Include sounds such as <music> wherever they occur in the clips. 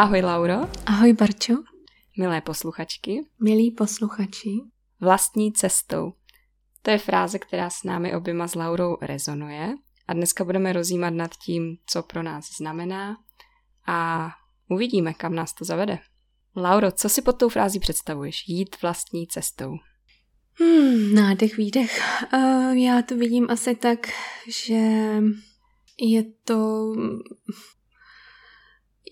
Ahoj Lauro, Ahoj Barčo, milé posluchačky. milí posluchači. Vlastní cestou. To je fráze, která s námi oběma s Laurou rezonuje a dneska budeme rozjímat nad tím, co pro nás znamená a uvidíme, kam nás to zavede. Lauro, co si pod tou frází představuješ? Jít vlastní cestou. Hmm, nádech, výdech. Uh, já to vidím asi tak, že je to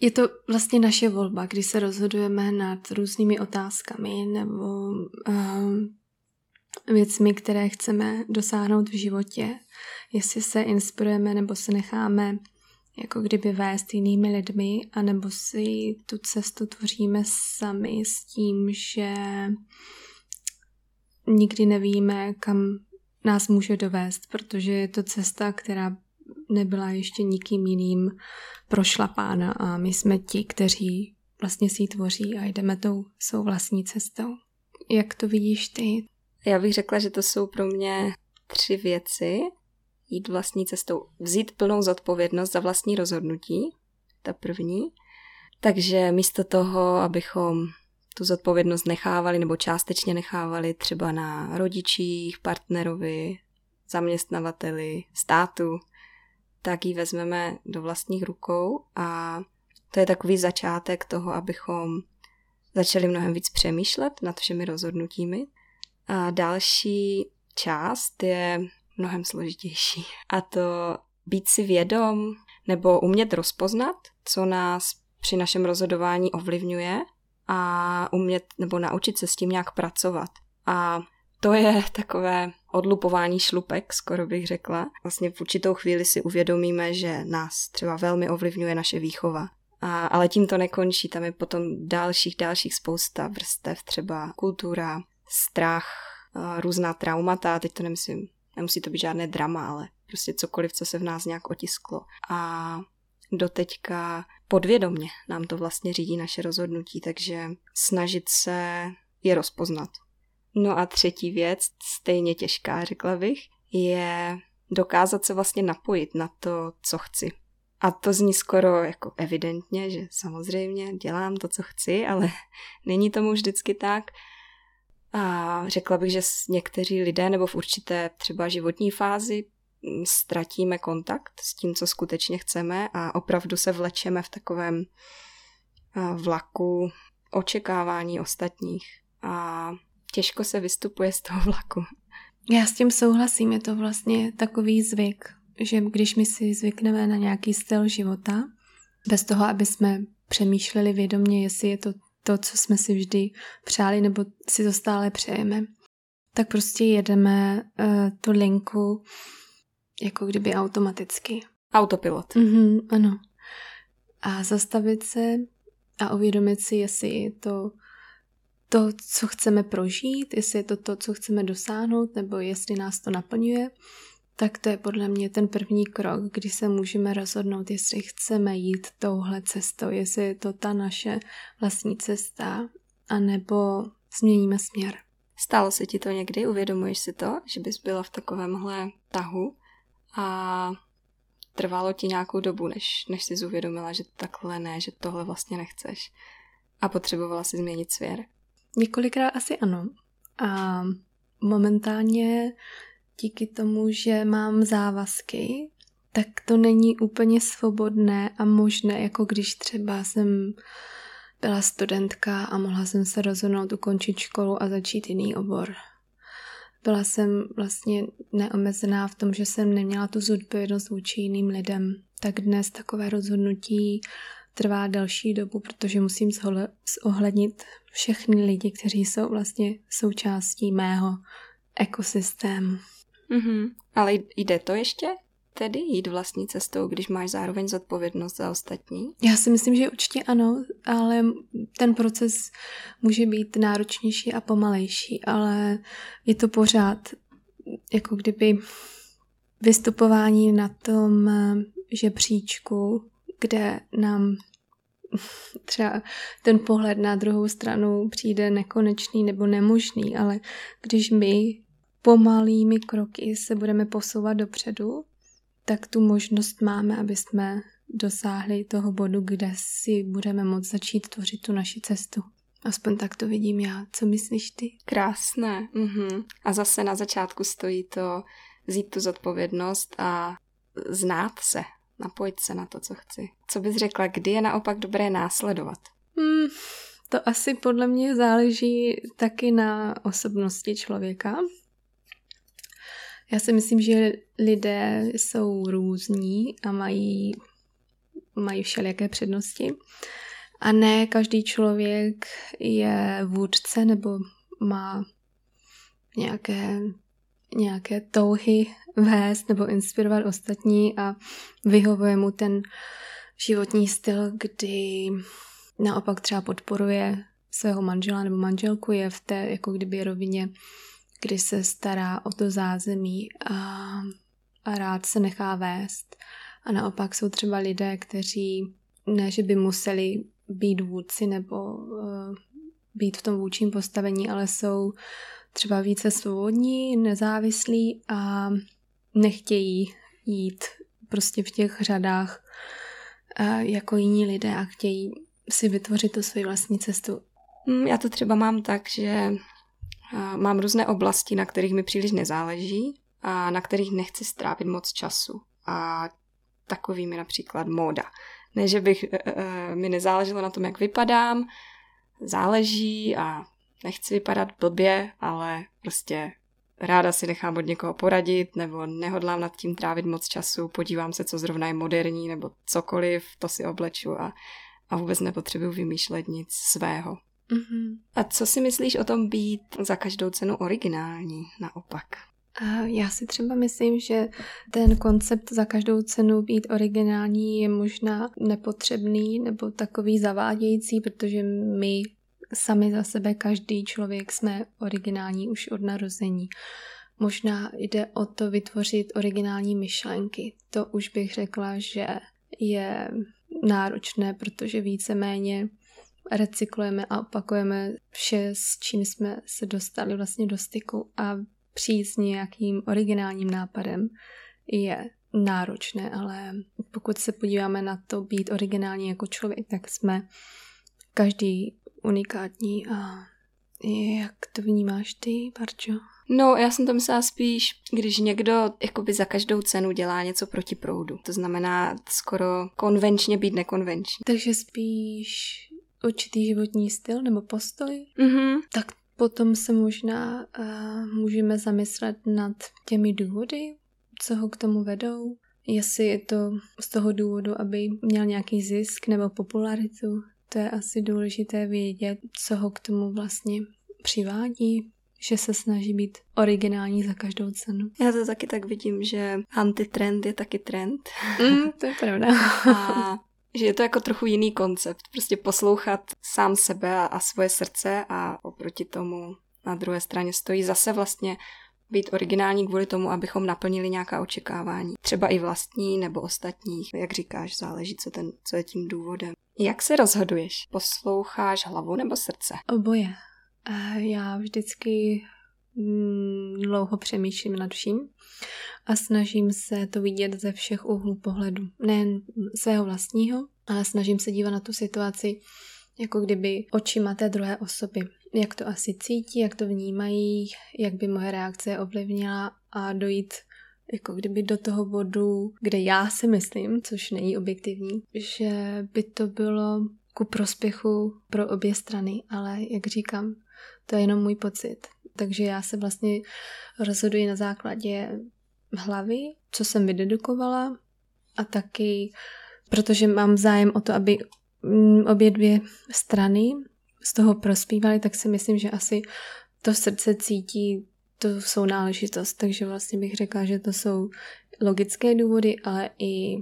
je to vlastně naše volba, kdy se rozhodujeme nad různými otázkami nebo um, věcmi, které chceme dosáhnout v životě. Jestli se inspirujeme nebo se necháme jako kdyby vést jinými lidmi, anebo si tu cestu tvoříme sami s tím, že nikdy nevíme, kam nás může dovést, protože je to cesta, která nebyla ještě nikým jiným prošlapána a my jsme ti, kteří vlastně si ji tvoří a jdeme tou svou vlastní cestou. Jak to vidíš ty? Já bych řekla, že to jsou pro mě tři věci. Jít vlastní cestou, vzít plnou zodpovědnost za vlastní rozhodnutí, ta první. Takže místo toho, abychom tu zodpovědnost nechávali nebo částečně nechávali třeba na rodičích, partnerovi, zaměstnavateli, státu, tak ji vezmeme do vlastních rukou a to je takový začátek toho, abychom začali mnohem víc přemýšlet nad všemi rozhodnutími. A další část je mnohem složitější. A to být si vědom nebo umět rozpoznat, co nás při našem rozhodování ovlivňuje a umět nebo naučit se s tím nějak pracovat. A to je takové odlupování šlupek, skoro bych řekla. Vlastně v určitou chvíli si uvědomíme, že nás třeba velmi ovlivňuje naše výchova. A, ale tím to nekončí, tam je potom dalších, dalších spousta vrstev, třeba kultura, strach, různá traumata, teď to nemyslím, nemusí to být žádné drama, ale prostě cokoliv, co se v nás nějak otisklo. A doteďka podvědomně nám to vlastně řídí naše rozhodnutí, takže snažit se je rozpoznat. No a třetí věc, stejně těžká, řekla bych, je dokázat se vlastně napojit na to, co chci. A to zní skoro jako evidentně, že samozřejmě dělám to, co chci, ale <laughs> není tomu vždycky tak. A řekla bych, že někteří lidé nebo v určité třeba životní fázi mm, ztratíme kontakt s tím, co skutečně chceme a opravdu se vlečeme v takovém vlaku očekávání ostatních. A těžko se vystupuje z toho vlaku. Já s tím souhlasím, je to vlastně takový zvyk, že když my si zvykneme na nějaký styl života, bez toho, aby jsme přemýšleli vědomě, jestli je to to, co jsme si vždy přáli, nebo si to stále přejeme, tak prostě jedeme uh, tu linku jako kdyby automaticky. Autopilot. Mm-hmm, ano. A zastavit se a uvědomit si, jestli je to to, co chceme prožít, jestli je to to, co chceme dosáhnout, nebo jestli nás to naplňuje, tak to je podle mě ten první krok, kdy se můžeme rozhodnout, jestli chceme jít touhle cestou, jestli je to ta naše vlastní cesta, anebo změníme směr. Stalo se ti to někdy? Uvědomuješ si to, že bys byla v takovémhle tahu a trvalo ti nějakou dobu, než, než jsi uvědomila, že takhle ne, že tohle vlastně nechceš a potřebovala si změnit svěr? Několikrát asi ano. A momentálně díky tomu, že mám závazky, tak to není úplně svobodné a možné, jako když třeba jsem byla studentka a mohla jsem se rozhodnout ukončit školu a začít jiný obor. Byla jsem vlastně neomezená v tom, že jsem neměla tu zodpovědnost vůči jiným lidem. Tak dnes takové rozhodnutí trvá delší dobu, protože musím zohlednit všechny lidi, kteří jsou vlastně součástí mého ekosystému. Mm-hmm. Ale jde to ještě? tedy jít vlastní cestou, když máš zároveň zodpovědnost za ostatní? Já si myslím, že určitě ano, ale ten proces může být náročnější a pomalejší, ale je to pořád jako kdyby vystupování na tom žebříčku, kde nám třeba ten pohled na druhou stranu přijde nekonečný nebo nemožný, ale když my pomalými kroky se budeme posouvat dopředu, tak tu možnost máme, aby jsme dosáhli toho bodu, kde si budeme moct začít tvořit tu naši cestu. Aspoň tak to vidím já. Co myslíš ty? Krásné. Mhm. A zase na začátku stojí to vzít tu zodpovědnost a znát se, napojit se na to, co chci. Co bys řekla, kdy je naopak dobré následovat? Hmm, to asi podle mě záleží taky na osobnosti člověka. Já si myslím, že lidé jsou různí a mají, mají všelijaké přednosti. A ne každý člověk je vůdce nebo má nějaké, nějaké touhy vést nebo inspirovat ostatní a vyhovuje mu ten životní styl, kdy naopak třeba podporuje svého manžela nebo manželku, je v té jako kdyby rovině kdy se stará o to zázemí a, a rád se nechá vést. A naopak jsou třeba lidé, kteří ne, že by museli být vůdci nebo uh, být v tom vůčím postavení, ale jsou třeba více svobodní, nezávislí a nechtějí jít prostě v těch řadách uh, jako jiní lidé a chtějí si vytvořit tu svoji vlastní cestu. Hmm, já to třeba mám tak, že Mám různé oblasti, na kterých mi příliš nezáleží a na kterých nechci strávit moc času. A takovými například móda. Ne, že bych e, e, mi nezáleželo na tom, jak vypadám, záleží a nechci vypadat blbě, ale prostě ráda si nechám od někoho poradit, nebo nehodlám nad tím trávit moc času, podívám se, co zrovna je moderní, nebo cokoliv, to si obleču a, a vůbec nepotřebuji vymýšlet nic svého. Mm-hmm. A co si myslíš o tom být za každou cenu originální naopak? Já si třeba myslím, že ten koncept za každou cenu být originální je možná nepotřebný nebo takový zavádějící, protože my sami za sebe, každý člověk jsme originální už od narození. Možná jde o to vytvořit originální myšlenky. To už bych řekla, že je náročné, protože víceméně recyklujeme a opakujeme vše, s čím jsme se dostali vlastně do styku a přijít s nějakým originálním nápadem je náročné, ale pokud se podíváme na to být originální jako člověk, tak jsme každý unikátní a jak to vnímáš ty, Barčo? No, já jsem to myslela spíš, když někdo jakoby za každou cenu dělá něco proti proudu. To znamená skoro konvenčně být nekonvenční. Takže spíš určitý životní styl nebo postoj, mm-hmm. tak potom se možná uh, můžeme zamyslet nad těmi důvody, co ho k tomu vedou. Jestli je to z toho důvodu, aby měl nějaký zisk nebo popularitu, to je asi důležité vědět, co ho k tomu vlastně přivádí, že se snaží být originální za každou cenu. Já to taky tak vidím, že antitrend je taky trend. Mm, to je pravda. <laughs> A <laughs> že je to jako trochu jiný koncept. Prostě poslouchat sám sebe a svoje srdce a oproti tomu na druhé straně stojí zase vlastně být originální kvůli tomu, abychom naplnili nějaká očekávání. Třeba i vlastní nebo ostatních. Jak říkáš, záleží, co, ten, co je tím důvodem. Jak se rozhoduješ? Posloucháš hlavu nebo srdce? Oboje. Já vždycky mm, dlouho přemýšlím nad vším a snažím se to vidět ze všech úhlů pohledu. Nejen svého vlastního, ale snažím se dívat na tu situaci jako kdyby očima té druhé osoby. Jak to asi cítí, jak to vnímají, jak by moje reakce ovlivnila a dojít jako kdyby do toho bodu, kde já si myslím, což není objektivní, že by to bylo ku prospěchu pro obě strany, ale jak říkám, to je jenom můj pocit. Takže já se vlastně rozhoduji na základě hlavy, co jsem vydedukovala a taky, protože mám zájem o to, aby obě dvě strany z toho prospívaly, tak si myslím, že asi to srdce cítí to jsou náležitost, takže vlastně bych řekla, že to jsou logické důvody, ale i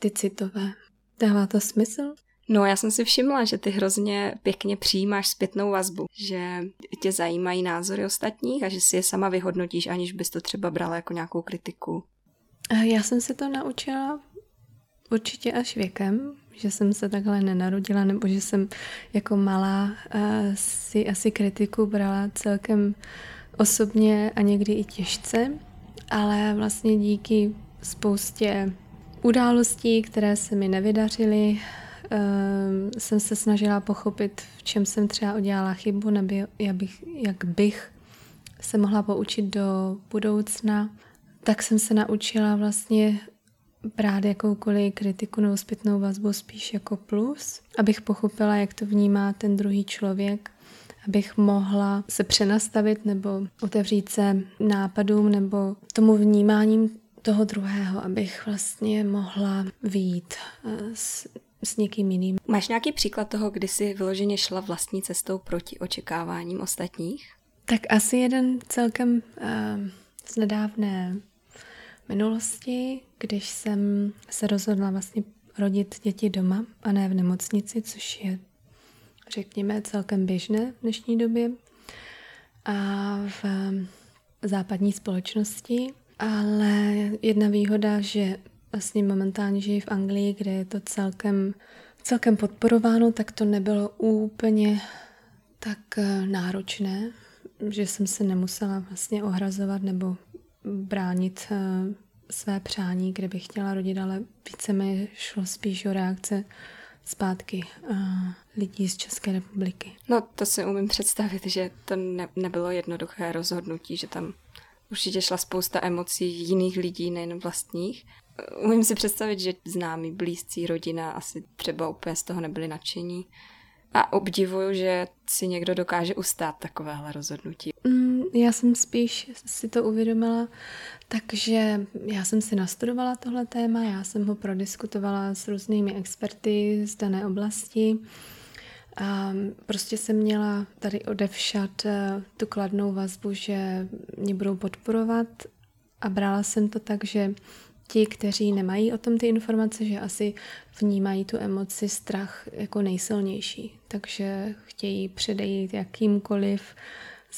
ty citové. Dává to smysl? No, já jsem si všimla, že ty hrozně pěkně přijímáš zpětnou vazbu, že tě zajímají názory ostatních a že si je sama vyhodnotíš, aniž bys to třeba brala jako nějakou kritiku. Já jsem se to naučila určitě až věkem, že jsem se takhle nenarodila, nebo že jsem jako malá si asi kritiku brala celkem osobně a někdy i těžce, ale vlastně díky spoustě událostí, které se mi nevydařily, Ehm, jsem se snažila pochopit, v čem jsem třeba udělala chybu, nebo jak bych, jak bych se mohla poučit do budoucna, tak jsem se naučila vlastně brát jakoukoliv kritiku nebo zpětnou vazbu spíš jako plus, abych pochopila, jak to vnímá ten druhý člověk, abych mohla se přenastavit nebo otevřít se nápadům nebo tomu vnímáním toho druhého, abych vlastně mohla výjít s eh, s někým jiným. Máš nějaký příklad toho, kdy jsi vyloženě šla vlastní cestou proti očekáváním ostatních? Tak asi jeden celkem uh, z nedávné minulosti, když jsem se rozhodla vlastně rodit děti doma a ne v nemocnici, což je, řekněme, celkem běžné v dnešní době a v západní společnosti. Ale jedna výhoda, že vlastně momentálně žiji v Anglii, kde je to celkem, celkem podporováno, tak to nebylo úplně tak eh, náročné, že jsem se nemusela vlastně ohrazovat nebo bránit eh, své přání, kde bych chtěla rodit, ale více mi šlo spíš o reakce zpátky uh, lidí z České republiky. No to si umím představit, že to ne, nebylo jednoduché rozhodnutí, že tam určitě šla spousta emocí jiných lidí, nejen vlastních. Umím si představit, že známí, blízcí rodina asi třeba úplně z toho nebyli nadšení. A obdivuju, že si někdo dokáže ustát takovéhle rozhodnutí. Mm, já jsem spíš si to uvědomila, takže já jsem si nastudovala tohle téma, já jsem ho prodiskutovala s různými experty z dané oblasti. A prostě jsem měla tady odevšat eh, tu kladnou vazbu, že mě budou podporovat a brala jsem to tak, že ti, kteří nemají o tom ty informace, že asi vnímají tu emoci strach jako nejsilnější. Takže chtějí předejít jakýmkoliv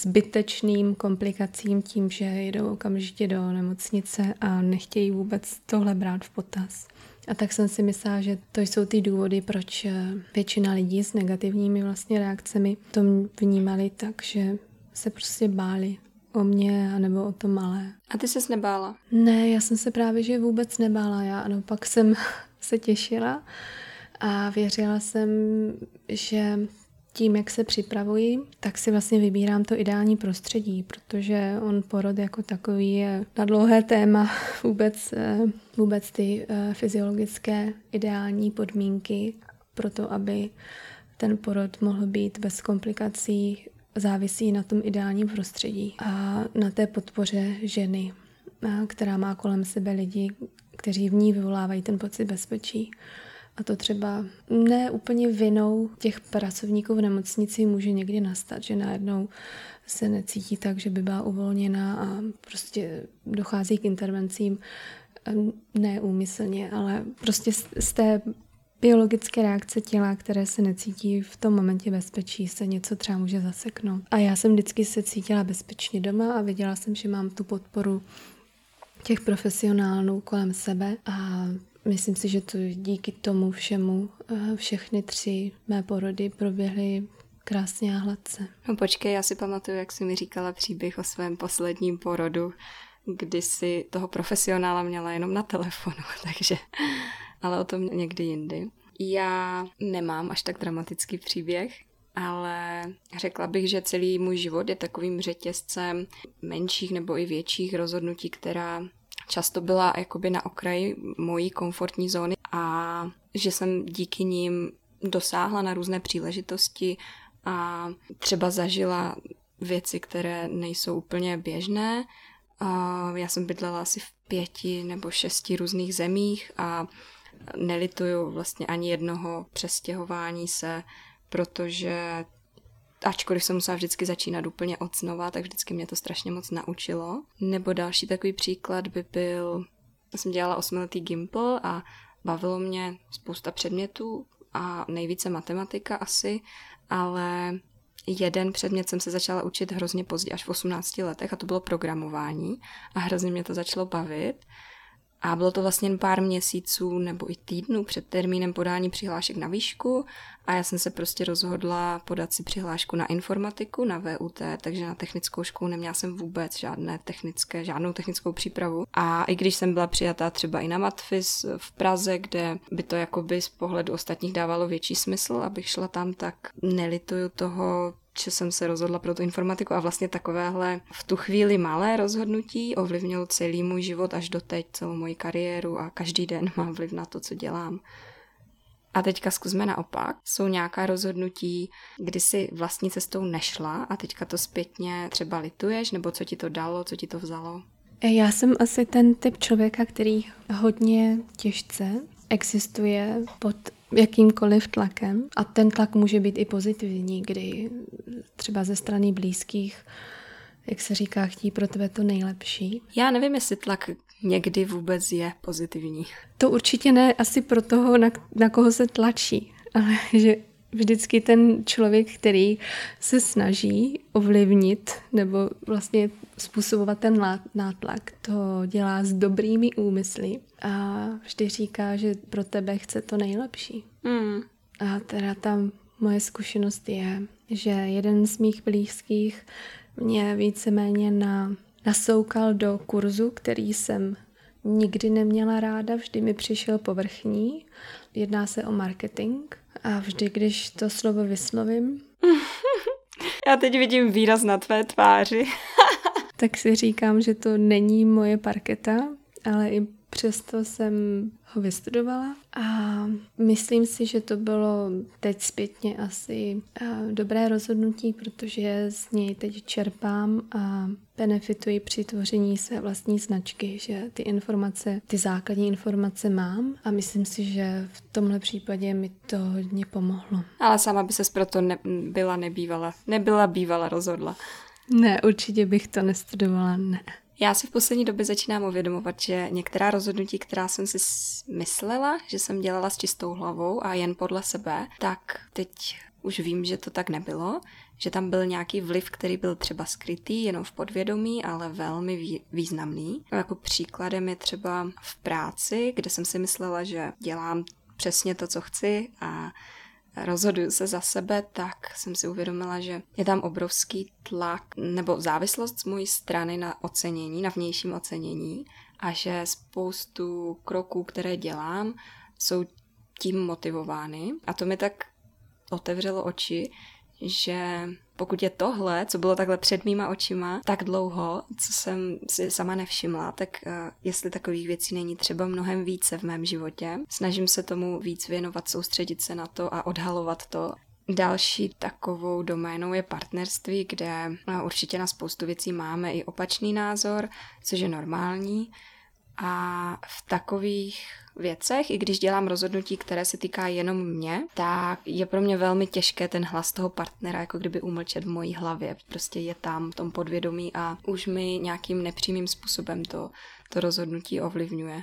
zbytečným komplikacím tím, že jedou okamžitě do nemocnice a nechtějí vůbec tohle brát v potaz. A tak jsem si myslela, že to jsou ty důvody, proč většina lidí s negativními vlastně reakcemi to vnímali tak, že se prostě báli o mě anebo o to malé. A ty ses nebála? Ne, já jsem se právě že vůbec nebála. Já ano, pak jsem <laughs> se těšila a věřila jsem, že tím, jak se připravuji, tak si vlastně vybírám to ideální prostředí, protože on porod jako takový je na dlouhé téma <laughs> vůbec, eh, vůbec ty eh, fyziologické ideální podmínky pro to, aby ten porod mohl být bez komplikací závisí na tom ideálním prostředí a na té podpoře ženy, která má kolem sebe lidi, kteří v ní vyvolávají ten pocit bezpečí. A to třeba ne úplně vinou těch pracovníků v nemocnici může někdy nastat, že najednou se necítí tak, že by byla uvolněná a prostě dochází k intervencím neúmyslně, ale prostě z té biologické reakce těla, které se necítí v tom momentě bezpečí, se něco třeba může zaseknout. A já jsem vždycky se cítila bezpečně doma a věděla jsem, že mám tu podporu těch profesionálů kolem sebe a myslím si, že to díky tomu všemu eh, všechny tři mé porody proběhly krásně a hladce. No počkej, já si pamatuju, jak jsi mi říkala příběh o svém posledním porodu, kdy si toho profesionála měla jenom na telefonu, <laughs> takže ale o tom někdy jindy. Já nemám až tak dramatický příběh, ale řekla bych, že celý můj život je takovým řetězcem menších nebo i větších rozhodnutí, která často byla jakoby na okraji mojí komfortní zóny a že jsem díky ním dosáhla na různé příležitosti a třeba zažila věci, které nejsou úplně běžné. Já jsem bydlela asi v pěti nebo šesti různých zemích a nelituju vlastně ani jednoho přestěhování se, protože ačkoliv jsem musela vždycky začínat úplně od znova, tak vždycky mě to strašně moc naučilo. Nebo další takový příklad by byl jsem dělala osmiletý Gimple a bavilo mě spousta předmětů a nejvíce matematika asi, ale jeden předmět jsem se začala učit hrozně pozdě, až v 18 letech, a to bylo programování. A hrozně mě to začalo bavit. A bylo to vlastně pár měsíců nebo i týdnů před termínem podání přihlášek na výšku a já jsem se prostě rozhodla podat si přihlášku na informatiku, na VUT, takže na technickou školu neměla jsem vůbec žádné technické, žádnou technickou přípravu. A i když jsem byla přijatá třeba i na Matfis v Praze, kde by to jakoby z pohledu ostatních dávalo větší smysl, abych šla tam, tak nelituju toho, že jsem se rozhodla pro tu informatiku a vlastně takovéhle v tu chvíli malé rozhodnutí ovlivnilo celý můj život až do teď, celou moji kariéru a každý den <laughs> má vliv na to, co dělám. A teďka zkusme naopak. Jsou nějaká rozhodnutí, kdy si vlastní cestou nešla a teďka to zpětně třeba lituješ, nebo co ti to dalo, co ti to vzalo? Já jsem asi ten typ člověka, který hodně těžce existuje pod jakýmkoliv tlakem a ten tlak může být i pozitivní, kdy třeba ze strany blízkých, jak se říká, chtí pro tebe to nejlepší. Já nevím, jestli tlak někdy vůbec je pozitivní. To určitě ne asi pro toho, na, na koho se tlačí, ale <laughs> že vždycky ten člověk, který se snaží ovlivnit nebo vlastně způsobovat ten nátlak, to dělá s dobrými úmysly a vždy říká, že pro tebe chce to nejlepší. Mm. A teda tam moje zkušenost je, že jeden z mých blízkých mě víceméně na, nasoukal do kurzu, který jsem nikdy neměla ráda, vždy mi přišel povrchní. Jedná se o marketing a vždy, když to slovo vyslovím... <laughs> Já teď vidím výraz na tvé tváři. <laughs> tak si říkám, že to není moje parketa, ale i Přesto jsem ho vystudovala a myslím si, že to bylo teď zpětně asi dobré rozhodnutí, protože z něj teď čerpám a benefituji při tvoření své vlastní značky, že ty informace, ty základní informace mám a myslím si, že v tomhle případě mi to hodně pomohlo. Ale sama by ses proto ne- byla nebývala, nebyla bývala rozhodla. Ne, určitě bych to nestudovala, ne. Já si v poslední době začínám uvědomovat, že některá rozhodnutí, která jsem si myslela, že jsem dělala s čistou hlavou a jen podle sebe, tak teď už vím, že to tak nebylo, že tam byl nějaký vliv, který byl třeba skrytý, jenom v podvědomí, ale velmi významný. Jako příkladem je třeba v práci, kde jsem si myslela, že dělám přesně to, co chci a rozhoduju se za sebe, tak jsem si uvědomila, že je tam obrovský tlak nebo závislost z mojí strany na ocenění, na vnějším ocenění a že spoustu kroků, které dělám, jsou tím motivovány. A to mi tak otevřelo oči, že pokud je tohle, co bylo takhle před mýma očima tak dlouho, co jsem si sama nevšimla, tak uh, jestli takových věcí není třeba mnohem více v mém životě. Snažím se tomu víc věnovat, soustředit se na to a odhalovat to. Další takovou doménou je partnerství, kde uh, určitě na spoustu věcí máme i opačný názor, což je normální. A v takových věcech, i když dělám rozhodnutí, které se týká jenom mě, tak je pro mě velmi těžké ten hlas toho partnera, jako kdyby umlčet v mojí hlavě. Prostě je tam v tom podvědomí a už mi nějakým nepřímým způsobem to, to rozhodnutí ovlivňuje.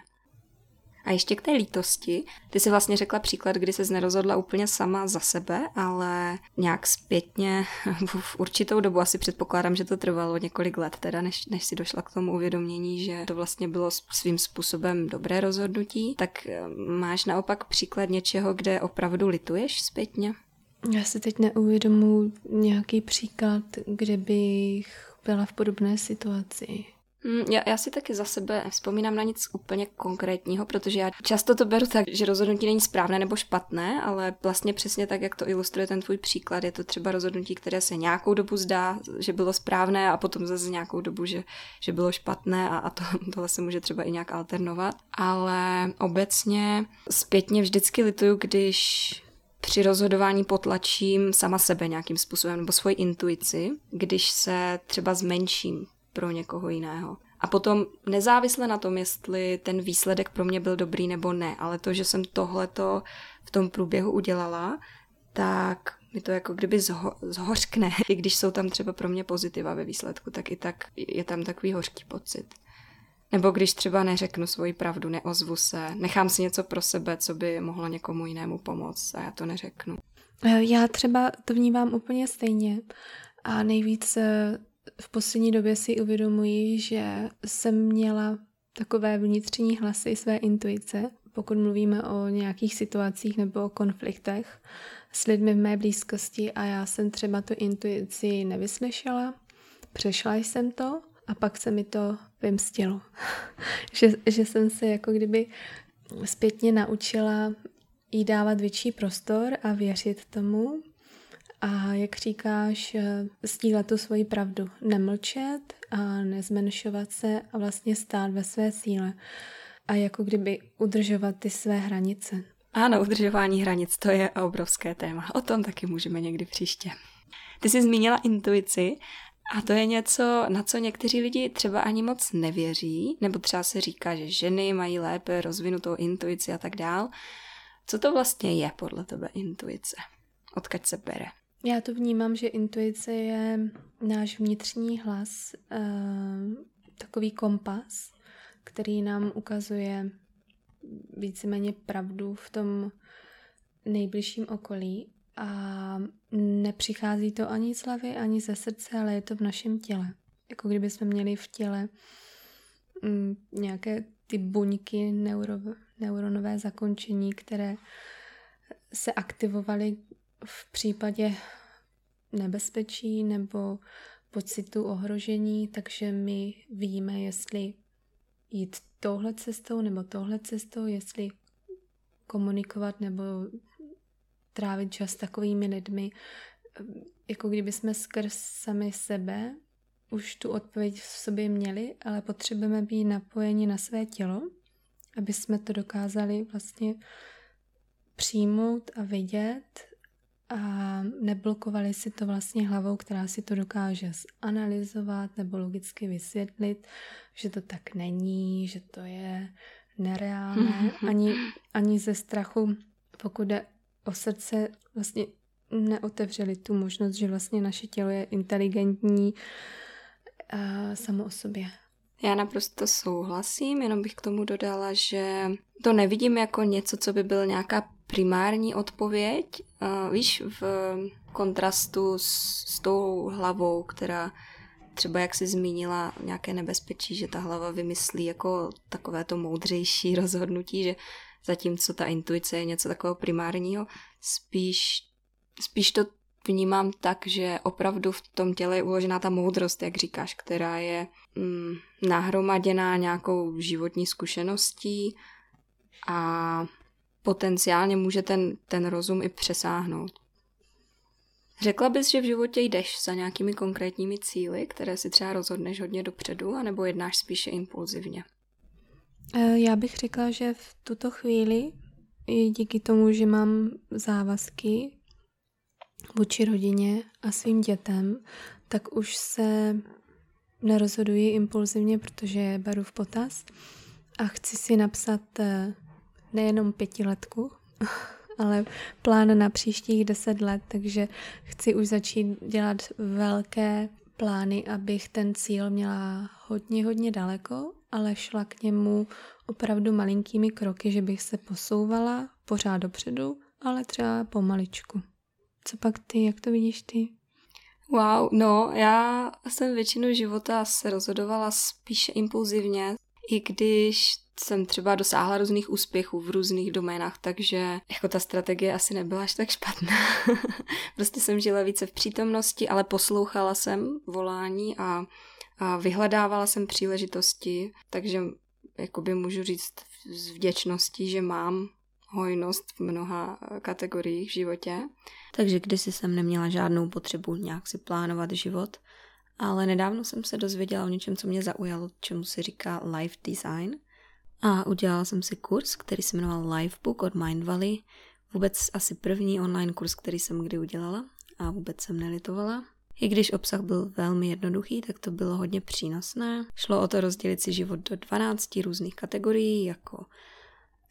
A ještě k té lítosti. Ty si vlastně řekla příklad, kdy se nerozhodla úplně sama za sebe, ale nějak zpětně <laughs> v určitou dobu, asi předpokládám, že to trvalo několik let, teda než, než si došla k tomu uvědomění, že to vlastně bylo svým způsobem dobré rozhodnutí, tak eh, máš naopak příklad něčeho, kde opravdu lituješ zpětně? Já si teď neuvědomuji nějaký příklad, kde bych byla v podobné situaci. Mm, já, já si taky za sebe vzpomínám na nic úplně konkrétního, protože já často to beru tak, že rozhodnutí není správné nebo špatné, ale vlastně přesně tak, jak to ilustruje ten tvůj příklad, je to třeba rozhodnutí, které se nějakou dobu zdá, že bylo správné a potom zase nějakou dobu, že, že bylo špatné a, a to, <laughs> tohle se může třeba i nějak alternovat. Ale obecně zpětně vždycky lituju, když při rozhodování potlačím sama sebe nějakým způsobem nebo svoji intuici, když se třeba zmenším pro někoho jiného. A potom nezávisle na tom, jestli ten výsledek pro mě byl dobrý nebo ne, ale to, že jsem tohleto v tom průběhu udělala, tak mi to jako kdyby zho- zhořkne. <laughs> I když jsou tam třeba pro mě pozitiva ve výsledku, tak i tak je tam takový hořký pocit. Nebo když třeba neřeknu svoji pravdu, neozvu se, nechám si něco pro sebe, co by mohlo někomu jinému pomoct a já to neřeknu. Já třeba to vnímám úplně stejně a nejvíc eh, v poslední době si uvědomuji, že jsem měla takové vnitřní hlasy své intuice, pokud mluvíme o nějakých situacích nebo o konfliktech s lidmi v mé blízkosti a já jsem třeba tu intuici nevyslyšela, přešla jsem to a pak se mi to vymstilo. <laughs> že, že jsem se jako kdyby zpětně naučila jí dávat větší prostor a věřit tomu. A jak říkáš, eh, sdílet tu svoji pravdu, nemlčet a nezmenšovat se a vlastně stát ve své síle a jako kdyby udržovat ty své hranice. Ano, udržování hranic, to je obrovské téma. O tom taky můžeme někdy příště. Ty jsi zmínila intuici a to je něco, na co někteří lidi třeba ani moc nevěří, nebo třeba se říká, že ženy mají lépe rozvinutou intuici a tak dál. Co to vlastně je podle tebe intuice? Odkud se bere? Já to vnímám, že intuice je náš vnitřní hlas, uh, takový kompas, který nám ukazuje víceméně pravdu v tom nejbližším okolí a nepřichází to ani z hlavy, ani ze srdce, ale je to v našem těle. Jako kdyby jsme měli v těle mm, nějaké ty buňky, neuro, neuronové zakončení, které se aktivovaly v případě nebezpečí nebo pocitu ohrožení, takže my víme, jestli jít touhle cestou nebo touhle cestou, jestli komunikovat nebo trávit čas s takovými lidmi, jako kdyby jsme skrz sami sebe už tu odpověď v sobě měli, ale potřebujeme být napojeni na své tělo, aby jsme to dokázali vlastně přijmout a vidět a neblokovali si to vlastně hlavou, která si to dokáže zanalizovat nebo logicky vysvětlit, že to tak není, že to je nereálné, ani, ani ze strachu, pokud jde o srdce, vlastně neotevřeli tu možnost, že vlastně naše tělo je inteligentní uh, samo o sobě. Já naprosto souhlasím, jenom bych k tomu dodala, že to nevidím jako něco, co by byl nějaká primární odpověď, uh, víš, v kontrastu s, s tou hlavou, která třeba, jak jsi zmínila, nějaké nebezpečí, že ta hlava vymyslí jako takové to moudřejší <laughs> rozhodnutí, že zatímco ta intuice je něco takového primárního, spíš, spíš to vnímám tak, že opravdu v tom těle je uložená ta moudrost, jak říkáš, která je mm, nahromaděná nějakou životní zkušeností a potenciálně může ten, ten rozum i přesáhnout. Řekla bys, že v životě jdeš za nějakými konkrétními cíly, které si třeba rozhodneš hodně dopředu, anebo jednáš spíše impulzivně? E, já bych řekla, že v tuto chvíli, i díky tomu, že mám závazky vůči rodině a svým dětem, tak už se nerozhoduji impulzivně, protože je beru v potaz a chci si napsat e, nejenom pětiletku, <laughs> ale plán na příštích deset let, takže chci už začít dělat velké plány, abych ten cíl měla hodně, hodně daleko, ale šla k němu opravdu malinkými kroky, že bych se posouvala pořád dopředu, ale třeba pomaličku. Co pak ty, jak to vidíš ty? Wow, no, já jsem většinu života se rozhodovala spíše impulzivně, i když jsem třeba dosáhla různých úspěchů v různých doménách, takže jako ta strategie asi nebyla až tak špatná. <laughs> prostě jsem žila více v přítomnosti, ale poslouchala jsem volání a, a vyhledávala jsem příležitosti, takže jakoby můžu říct s vděčností, že mám hojnost v mnoha kategoriích v životě. Takže kdysi jsem neměla žádnou potřebu nějak si plánovat život, ale nedávno jsem se dozvěděla o něčem, co mě zaujalo, čemu se říká life design – a udělala jsem si kurz, který se jmenoval Livebook od Mind Valley. Vůbec asi první online kurz, který jsem kdy udělala a vůbec jsem nelitovala. I když obsah byl velmi jednoduchý, tak to bylo hodně přínosné. Šlo o to rozdělit si život do 12 různých kategorií, jako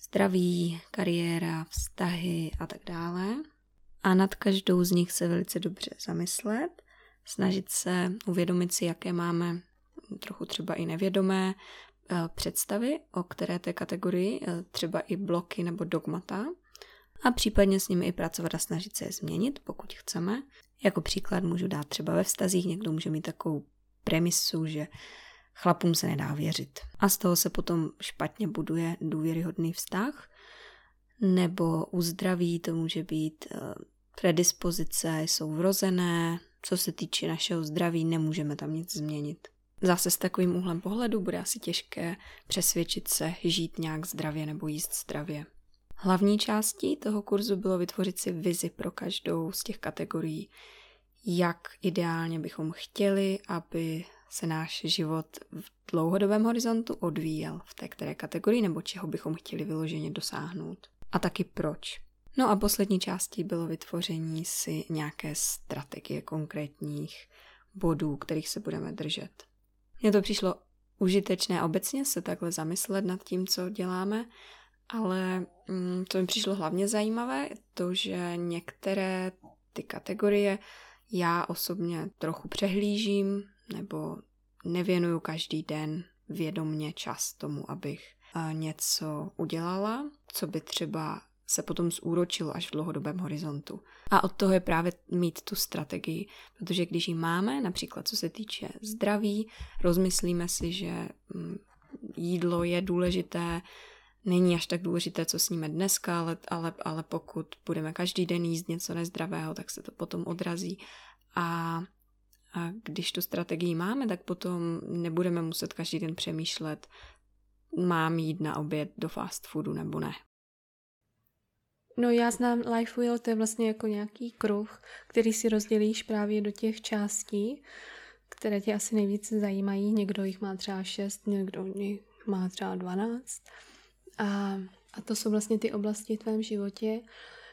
zdraví, kariéra, vztahy a tak dále. A nad každou z nich se velice dobře zamyslet, snažit se uvědomit si, jaké máme trochu třeba i nevědomé představy o které té kategorii, uh, třeba i bloky nebo dogmata, a případně s nimi i pracovat a snažit se je změnit, pokud chceme. Jako příklad můžu dát třeba ve vztazích, někdo může mít takovou premisu, že chlapům se nedá věřit. A z toho se potom špatně buduje důvěryhodný vztah. Nebo u zdraví to může být predispozice, jsou vrozené, co se týče našeho zdraví, nemůžeme tam nic změnit. Zase s takovým úhlem pohledu bude asi těžké přesvědčit se žít nějak zdravě nebo jíst zdravě. Hlavní částí toho kurzu bylo vytvořit si vizi pro každou z těch kategorií, jak ideálně bychom chtěli, aby se náš život v dlouhodobém horizontu odvíjel v té které kategorii nebo čeho bychom chtěli vyloženě dosáhnout. A taky proč. No a poslední částí bylo vytvoření si nějaké strategie konkrétních bodů, kterých se budeme držet. Mně to přišlo užitečné obecně se takhle zamyslet nad tím, co děláme, ale mm, to mi přišlo hlavně zajímavé, to, že některé ty kategorie já osobně trochu přehlížím nebo nevěnuju každý den vědomně čas tomu, abych něco udělala, co by třeba se potom zúročilo až v dlouhodobém horizontu. A od toho je právě mít tu strategii, protože když ji máme, například co se týče zdraví, rozmyslíme si, že mm, jídlo je důležité, není až tak důležité, co sníme dneska, ale, ale, ale pokud budeme každý den jíst něco nezdravého, tak se to potom odrazí. A, a když tu strategii máme, tak potom nebudeme muset každý den přemýšlet, mám jít na oběd do fast foodu nebo ne. No já znám Life Wheel, to je vlastně jako nějaký kruh, který si rozdělíš právě do těch částí, které tě asi nejvíce zajímají. Někdo jich má třeba šest, někdo jich má třeba dvanáct. A, a to jsou vlastně ty oblasti v tvém životě,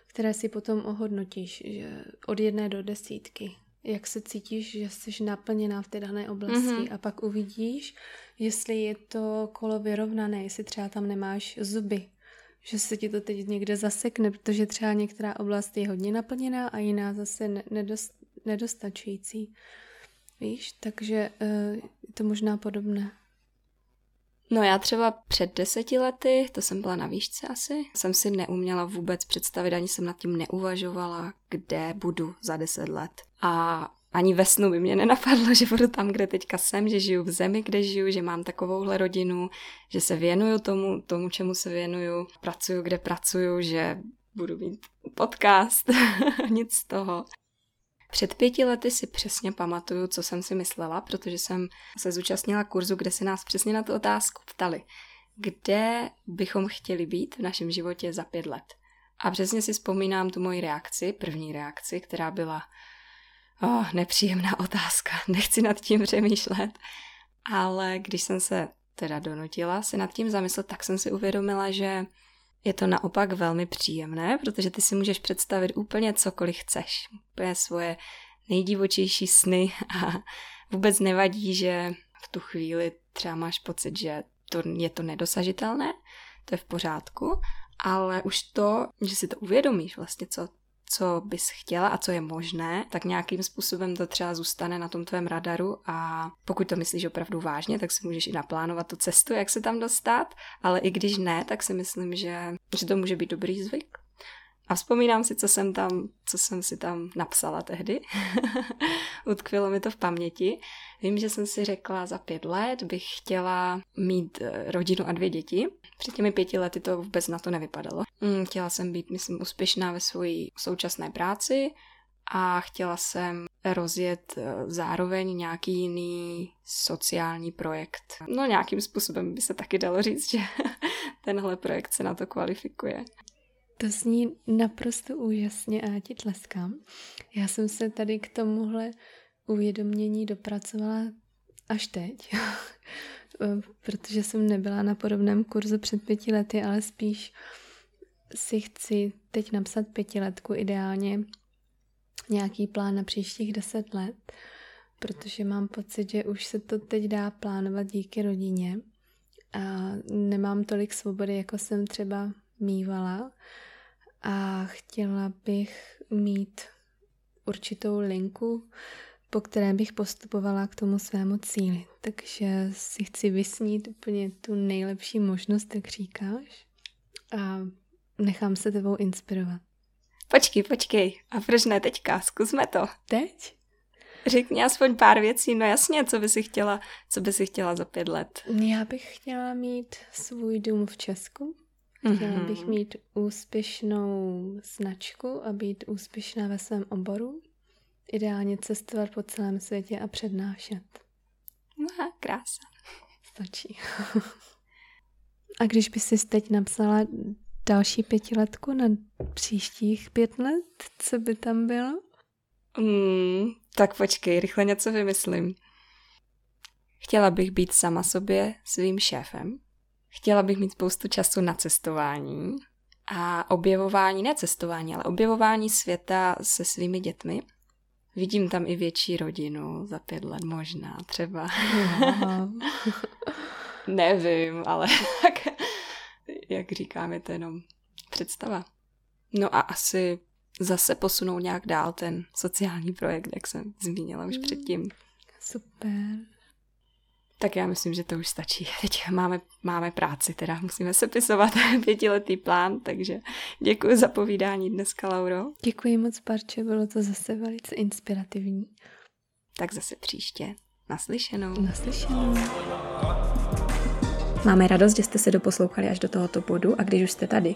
které si potom ohodnotíš, že od jedné do desítky. Jak se cítíš, že jsi naplněná v té dané oblasti mm-hmm. a pak uvidíš, jestli je to kolo vyrovnané, jestli třeba tam nemáš zuby, že se ti to teď někde zasekne, protože třeba některá oblast je hodně naplněná a jiná zase nedost, nedostačující. Víš, takže uh, je to možná podobné. No já třeba před deseti lety, to jsem byla na výšce asi, jsem si neuměla vůbec představit, ani jsem nad tím neuvažovala, kde budu za deset let. A ani ve snu by mě nenapadlo, <laughs> že budu tam, kde teďka jsem, že žiju v zemi, kde žiju, že mám takovouhle rodinu, že se věnuju tomu, tomu, čemu se věnuju, pracuju, kde pracuju, že budu mít podcast, <laughs> nic z toho. Před pěti lety si přesně pamatuju, co jsem si myslela, protože jsem se zúčastnila kurzu, kde se nás přesně na tu otázku ptali, kde bychom chtěli být v našem životě za pět let. A přesně si vzpomínám tu moji reakci, první reakci, která byla oh, nepříjemná otázka, <laughs> nechci nad tím přemýšlet. Ale když jsem se teda donutila se nad tím zamyslet, tak jsem si uvědomila, že je to naopak velmi příjemné, protože ty si můžeš představit úplně cokoliv chceš. Úplně svoje nejdivočejší sny <laughs> a vůbec nevadí, že v tu chvíli třeba máš pocit, že to, je to nedosažitelné, to je v pořádku, ale už to, že si to uvědomíš vlastně, co co bys chtěla a co je možné, tak nějakým způsobem to třeba zůstane na tom tvém radaru a pokud to myslíš opravdu vážně, tak si můžeš i naplánovat tu cestu, jak se tam dostat, ale i když ne, tak si myslím, že, že to může být dobrý zvyk. A vzpomínám si, co jsem tam, co jsem si tam napsala tehdy. <laughs> Utkvělo mi to v paměti. Vím, že jsem si řekla, za pět let bych chtěla mít eh, rodinu a dvě děti. Před těmi pěti lety to vůbec na to nevypadalo. Mm, chtěla jsem být, myslím, úspěšná ve své současné práci a chtěla jsem rozjet eh, zároveň nějaký jiný sociální projekt. No nějakým způsobem by se taky dalo říct, že <laughs> tenhle projekt se na to kvalifikuje. To zní naprosto úžasně a já ti tleskám. Já jsem se tady k tomuhle uvědomění dopracovala až teď, <laughs> protože jsem nebyla na podobném kurzu před pěti lety, ale spíš si chci teď napsat pětiletku ideálně nějaký plán na příštích deset let, protože mám pocit, že už se to teď dá plánovat díky rodině a nemám tolik svobody, jako jsem třeba mývala a chtěla bych mít určitou linku po které bych postupovala k tomu svému cíli. Takže si chci vysnít úplně tu nejlepší možnost, jak říkáš. A nechám se tebou inspirovat. Počkej, počkej. A proč ne teďka? Zkusme to. Teď? Řekni aspoň pár věcí. No jasně, co by si chtěla, co by si chtěla za pět let? Já bych chtěla mít svůj dům v Česku. Chtěla mm-hmm. bych mít úspěšnou značku a být úspěšná ve svém oboru. Ideálně cestovat po celém světě a přednášet. Aha, krása. Stačí. a když by si teď napsala další pětiletku na příštích pět let, co by tam bylo? Mm, tak počkej, rychle něco vymyslím. Chtěla bych být sama sobě svým šéfem. Chtěla bych mít spoustu času na cestování a objevování, ne cestování, ale objevování světa se svými dětmi. Vidím tam i větší rodinu za pět let možná třeba. <laughs> Nevím, ale tak, jak říkám, je to jenom představa. No a asi zase posunou nějak dál ten sociální projekt, jak jsem zmínila už mm. předtím. Super. Tak já myslím, že to už stačí. <laughs> Teď máme, máme práci, teda musíme sepisovat <laughs> pětiletý plán, takže děkuji za povídání dneska, Lauro. Děkuji moc, Parče, bylo to zase velice inspirativní. Tak zase příště. Naslyšenou. Naslyšenou. Máme radost, že jste se doposlouchali až do tohoto bodu a když už jste tady,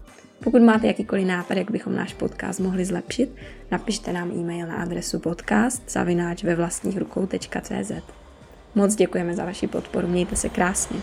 Pokud máte jakýkoliv nápad, jak bychom náš podcast mohli zlepšit, napište nám e-mail na adresu podcast zavináč ve vlastních rukou.cz. Moc děkujeme za vaši podporu, mějte se krásně.